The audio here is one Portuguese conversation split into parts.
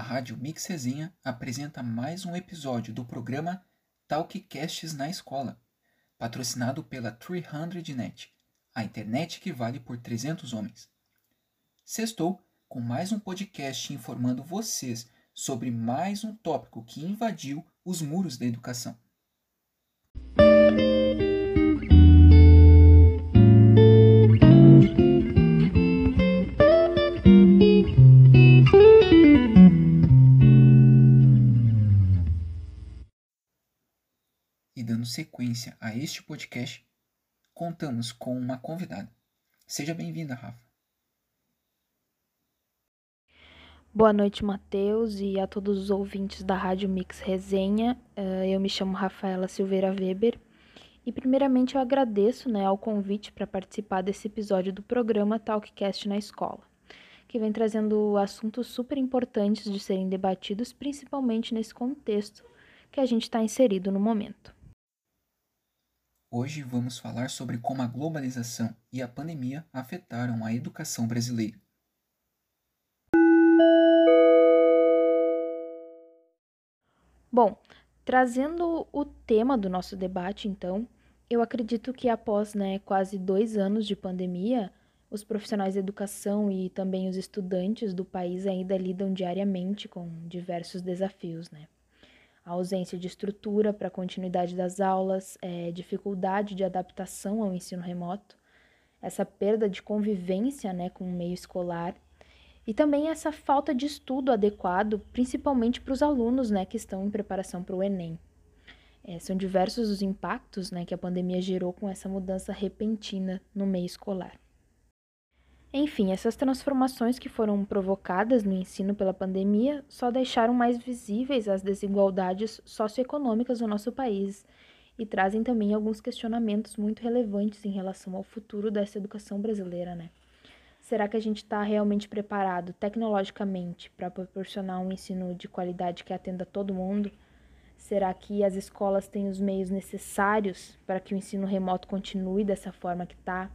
a Rádio Mix Resenha apresenta mais um episódio do programa Talkcasts na Escola, patrocinado pela 300net, a internet que vale por 300 homens. Sextou com mais um podcast informando vocês sobre mais um tópico que invadiu os muros da educação. Sequência a este podcast, contamos com uma convidada. Seja bem-vinda, Rafa. Boa noite, Matheus, e a todos os ouvintes da Rádio Mix Resenha. Uh, eu me chamo Rafaela Silveira Weber e, primeiramente, eu agradeço né, ao convite para participar desse episódio do programa Talkcast na Escola, que vem trazendo assuntos super importantes de serem debatidos, principalmente nesse contexto que a gente está inserido no momento. Hoje vamos falar sobre como a globalização e a pandemia afetaram a educação brasileira. Bom, trazendo o tema do nosso debate, então, eu acredito que após né, quase dois anos de pandemia, os profissionais de educação e também os estudantes do país ainda lidam diariamente com diversos desafios, né? A ausência de estrutura para a continuidade das aulas, é, dificuldade de adaptação ao ensino remoto, essa perda de convivência né, com o meio escolar e também essa falta de estudo adequado, principalmente para os alunos né, que estão em preparação para o Enem. É, são diversos os impactos né, que a pandemia gerou com essa mudança repentina no meio escolar. Enfim, essas transformações que foram provocadas no ensino pela pandemia só deixaram mais visíveis as desigualdades socioeconômicas do nosso país e trazem também alguns questionamentos muito relevantes em relação ao futuro dessa educação brasileira, né? Será que a gente está realmente preparado tecnologicamente para proporcionar um ensino de qualidade que atenda todo mundo? Será que as escolas têm os meios necessários para que o ensino remoto continue dessa forma que está?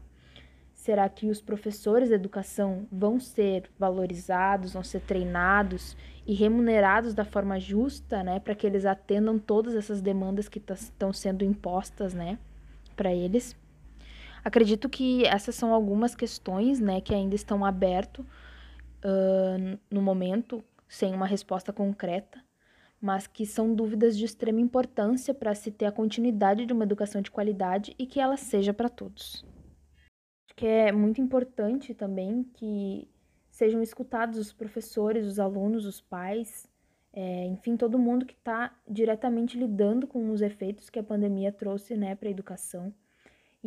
Será que os professores de educação vão ser valorizados, vão ser treinados e remunerados da forma justa, né, para que eles atendam todas essas demandas que estão sendo impostas, né, para eles? Acredito que essas são algumas questões né, que ainda estão abertas uh, no momento, sem uma resposta concreta, mas que são dúvidas de extrema importância para se ter a continuidade de uma educação de qualidade e que ela seja para todos. Que é muito importante também que sejam escutados os professores, os alunos, os pais, é, enfim, todo mundo que está diretamente lidando com os efeitos que a pandemia trouxe né, para a educação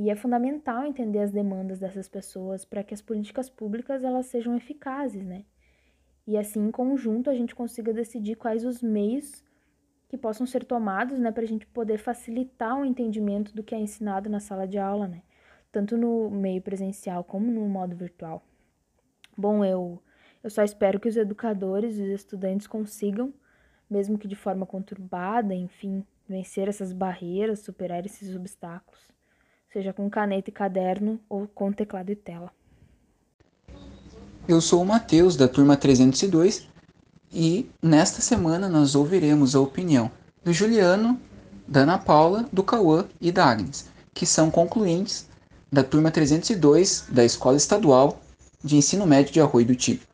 e é fundamental entender as demandas dessas pessoas para que as políticas públicas elas sejam eficazes, né? E assim, em conjunto, a gente consiga decidir quais os meios que possam ser tomados, né, para a gente poder facilitar o entendimento do que é ensinado na sala de aula, né? Tanto no meio presencial como no modo virtual. Bom, eu, eu só espero que os educadores e os estudantes consigam, mesmo que de forma conturbada, enfim, vencer essas barreiras, superar esses obstáculos seja com caneta e caderno ou com teclado e tela. Eu sou o Matheus, da turma 302, e nesta semana nós ouviremos a opinião do Juliano, da Ana Paula, do Cauã e da Agnes, que são concluintes da turma 302 da Escola Estadual de Ensino Médio de Arroio do Tigre.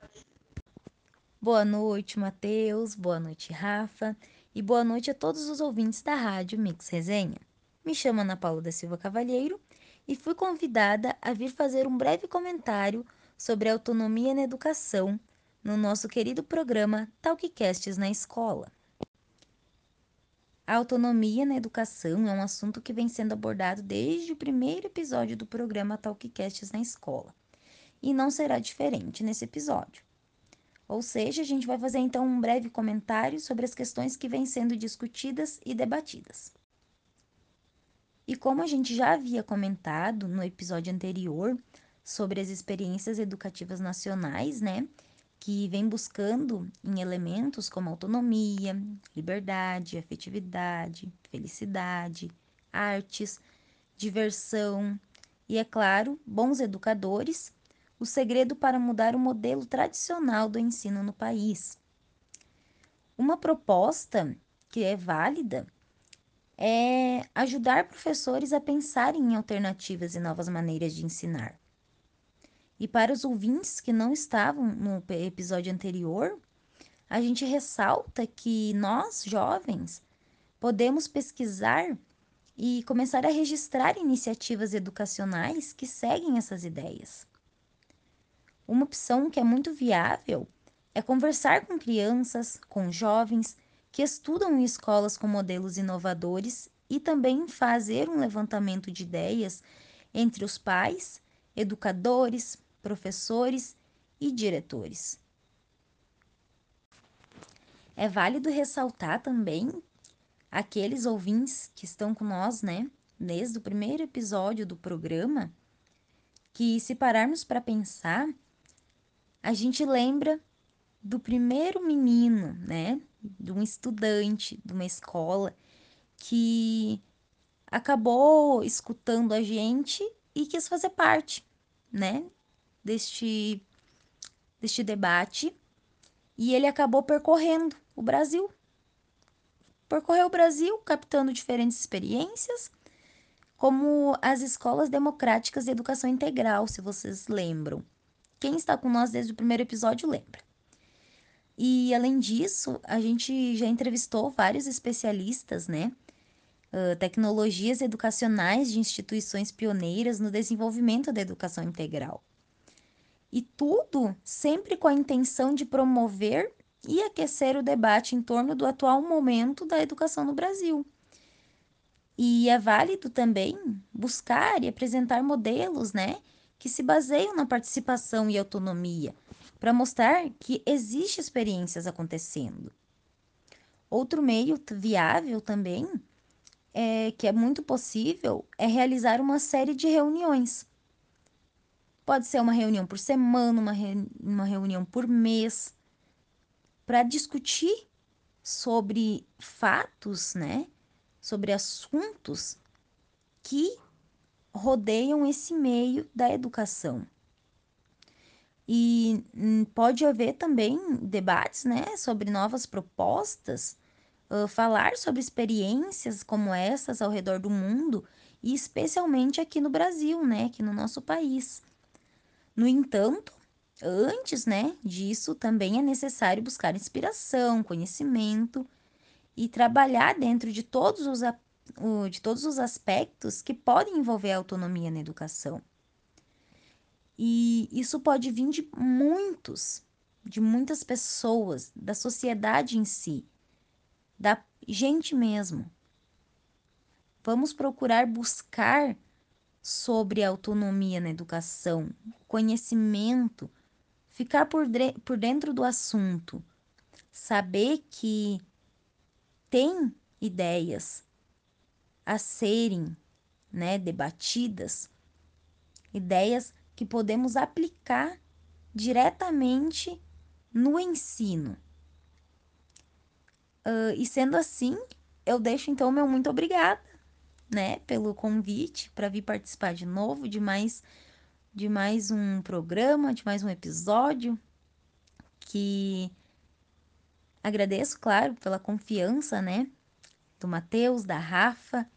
Boa noite, Matheus, boa noite, Rafa, e boa noite a todos os ouvintes da Rádio Mix Resenha. Me chamo Ana Paula da Silva Cavalheiro e fui convidada a vir fazer um breve comentário sobre autonomia na educação no nosso querido programa Talkcasts na Escola. A autonomia na educação é um assunto que vem sendo abordado desde o primeiro episódio do programa Talkcasts na Escola, e não será diferente nesse episódio. Ou seja, a gente vai fazer então um breve comentário sobre as questões que vêm sendo discutidas e debatidas. E como a gente já havia comentado no episódio anterior sobre as experiências educativas nacionais, né, que vem buscando em elementos como autonomia, liberdade, afetividade, felicidade, artes, diversão e, é claro, bons educadores, o segredo para mudar o modelo tradicional do ensino no país. Uma proposta que é válida é ajudar professores a pensarem em alternativas e novas maneiras de ensinar. E para os ouvintes que não estavam no episódio anterior, a gente ressalta que nós, jovens, podemos pesquisar e começar a registrar iniciativas educacionais que seguem essas ideias. Uma opção que é muito viável é conversar com crianças, com jovens que estudam em escolas com modelos inovadores e também fazer um levantamento de ideias entre os pais, educadores, professores e diretores. É válido ressaltar também aqueles ouvintes que estão com nós, né, desde o primeiro episódio do programa, que se pararmos para pensar, a gente lembra do primeiro menino, né, de um estudante de uma escola que acabou escutando a gente e quis fazer parte, né, deste deste debate e ele acabou percorrendo o Brasil. Percorreu o Brasil, captando diferentes experiências, como as escolas democráticas de educação integral, se vocês lembram. Quem está com nós desde o primeiro episódio lembra. E além disso, a gente já entrevistou vários especialistas, né? Uh, tecnologias educacionais de instituições pioneiras no desenvolvimento da educação integral. E tudo sempre com a intenção de promover e aquecer o debate em torno do atual momento da educação no Brasil. E é válido também buscar e apresentar modelos, né, que se baseiam na participação e autonomia, para mostrar que existe experiências acontecendo. Outro meio viável também, é, que é muito possível, é realizar uma série de reuniões. Pode ser uma reunião por semana, uma, re, uma reunião por mês, para discutir sobre fatos, né? Sobre assuntos que rodeiam esse meio da educação. E hum, pode haver também debates, né, sobre novas propostas, uh, falar sobre experiências como essas ao redor do mundo e especialmente aqui no Brasil, né, aqui no nosso país. No entanto, Antes, né, disso, também é necessário buscar inspiração, conhecimento e trabalhar dentro de todos os, de todos os aspectos que podem envolver a autonomia na educação. E isso pode vir de muitos, de muitas pessoas, da sociedade em si, da gente mesmo. Vamos procurar buscar sobre autonomia na educação, conhecimento ficar por, por dentro do assunto, saber que tem ideias a serem né, debatidas, ideias que podemos aplicar diretamente no ensino. Uh, e sendo assim, eu deixo então meu muito obrigada, né, pelo convite para vir participar de novo de mais de mais um programa, de mais um episódio. Que agradeço, claro, pela confiança, né? Do Matheus, da Rafa,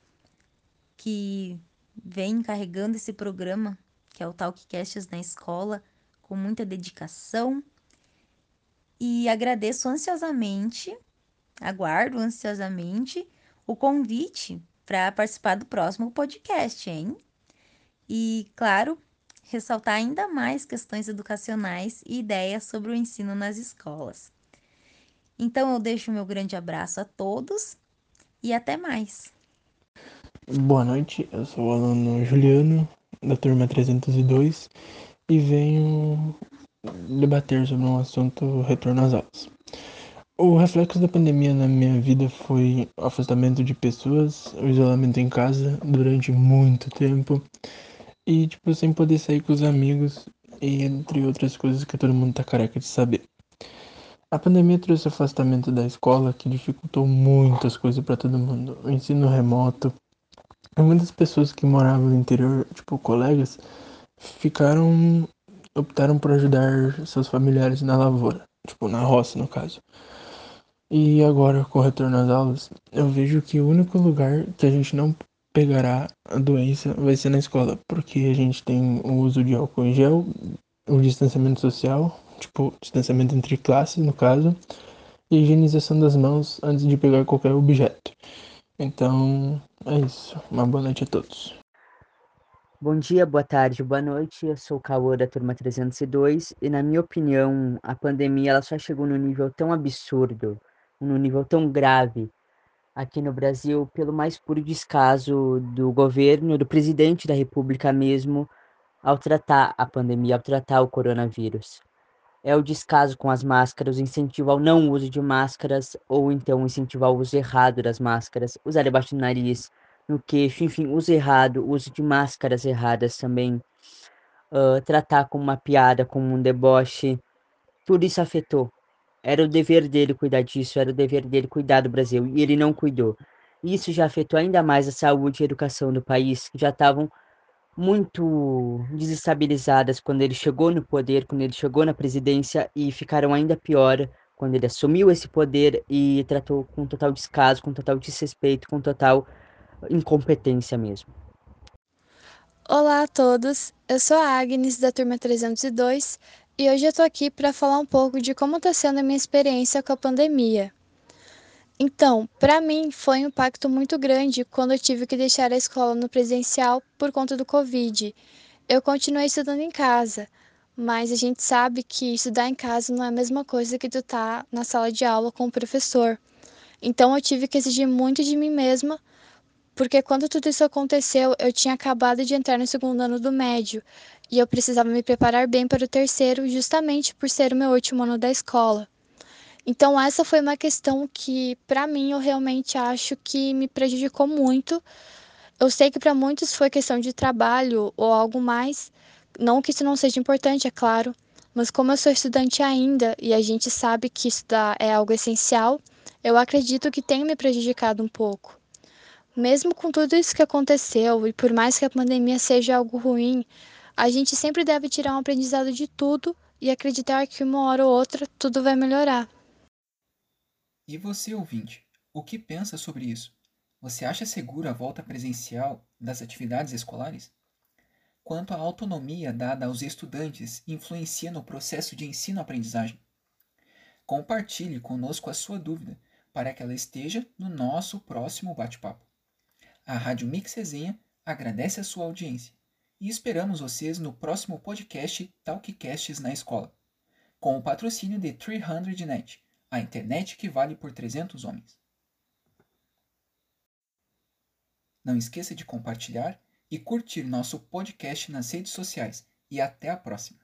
que vem carregando esse programa, que é o Talkcasts na escola, com muita dedicação. E agradeço ansiosamente, aguardo ansiosamente o convite para participar do próximo podcast, hein? E, claro, ressaltar ainda mais questões educacionais e ideias sobre o ensino nas escolas. Então eu deixo meu grande abraço a todos e até mais. Boa noite, eu sou o aluno Juliano, da turma 302, e venho debater sobre um assunto retorno às aulas. O reflexo da pandemia na minha vida foi o afastamento de pessoas, o isolamento em casa durante muito tempo e, tipo, sem poder sair com os amigos, e entre outras coisas que todo mundo tá careca de saber. A pandemia trouxe afastamento da escola, que dificultou muitas coisas para todo mundo. O ensino remoto. Muitas pessoas que moravam no interior, tipo, colegas, ficaram. optaram por ajudar seus familiares na lavoura. Tipo, na roça, no caso. E agora, com o retorno às aulas, eu vejo que o único lugar que a gente não pegará a doença vai ser na escola, porque a gente tem o uso de álcool em gel, o distanciamento social, tipo, distanciamento entre classes, no caso, e higienização das mãos antes de pegar qualquer objeto. Então, é isso. Uma boa noite a todos. Bom dia, boa tarde, boa noite. Eu sou o Cauã da turma 302 e na minha opinião, a pandemia ela só chegou num nível tão absurdo, num nível tão grave aqui no Brasil pelo mais puro descaso do governo, do presidente da República mesmo, ao tratar a pandemia, ao tratar o coronavírus. É o descaso com as máscaras, o incentivo ao não uso de máscaras ou então incentivo ao uso errado das máscaras, usar debaixo do nariz, no queixo, enfim, uso errado, uso de máscaras erradas também, uh, tratar como uma piada, como um deboche, tudo isso afetou. Era o dever dele cuidar disso, era o dever dele cuidar do Brasil, e ele não cuidou. Isso já afetou ainda mais a saúde e a educação do país, que já estavam muito desestabilizadas quando ele chegou no poder, quando ele chegou na presidência, e ficaram ainda pior quando ele assumiu esse poder e tratou com total descaso, com total desrespeito, com total incompetência mesmo. Olá a todos, eu sou a Agnes da turma 302 e hoje eu tô aqui para falar um pouco de como está sendo a minha experiência com a pandemia. Então, para mim foi um impacto muito grande quando eu tive que deixar a escola no presencial por conta do Covid. Eu continuei estudando em casa, mas a gente sabe que estudar em casa não é a mesma coisa que tu tá na sala de aula com o professor. Então eu tive que exigir muito de mim mesma porque quando tudo isso aconteceu, eu tinha acabado de entrar no segundo ano do médio e eu precisava me preparar bem para o terceiro, justamente por ser o meu último ano da escola. Então, essa foi uma questão que, para mim, eu realmente acho que me prejudicou muito. Eu sei que para muitos foi questão de trabalho ou algo mais, não que isso não seja importante, é claro, mas como eu sou estudante ainda e a gente sabe que estudar é algo essencial, eu acredito que tem me prejudicado um pouco. Mesmo com tudo isso que aconteceu, e por mais que a pandemia seja algo ruim, a gente sempre deve tirar um aprendizado de tudo e acreditar que uma hora ou outra tudo vai melhorar. E você, ouvinte, o que pensa sobre isso? Você acha segura a volta presencial das atividades escolares? Quanto à autonomia dada aos estudantes influencia no processo de ensino-aprendizagem? Compartilhe conosco a sua dúvida para que ela esteja no nosso próximo bate-papo. A Rádio Mix Resenha agradece a sua audiência e esperamos vocês no próximo podcast Talkcasts na Escola, com o patrocínio de 300net, a internet que vale por 300 homens. Não esqueça de compartilhar e curtir nosso podcast nas redes sociais e até a próxima.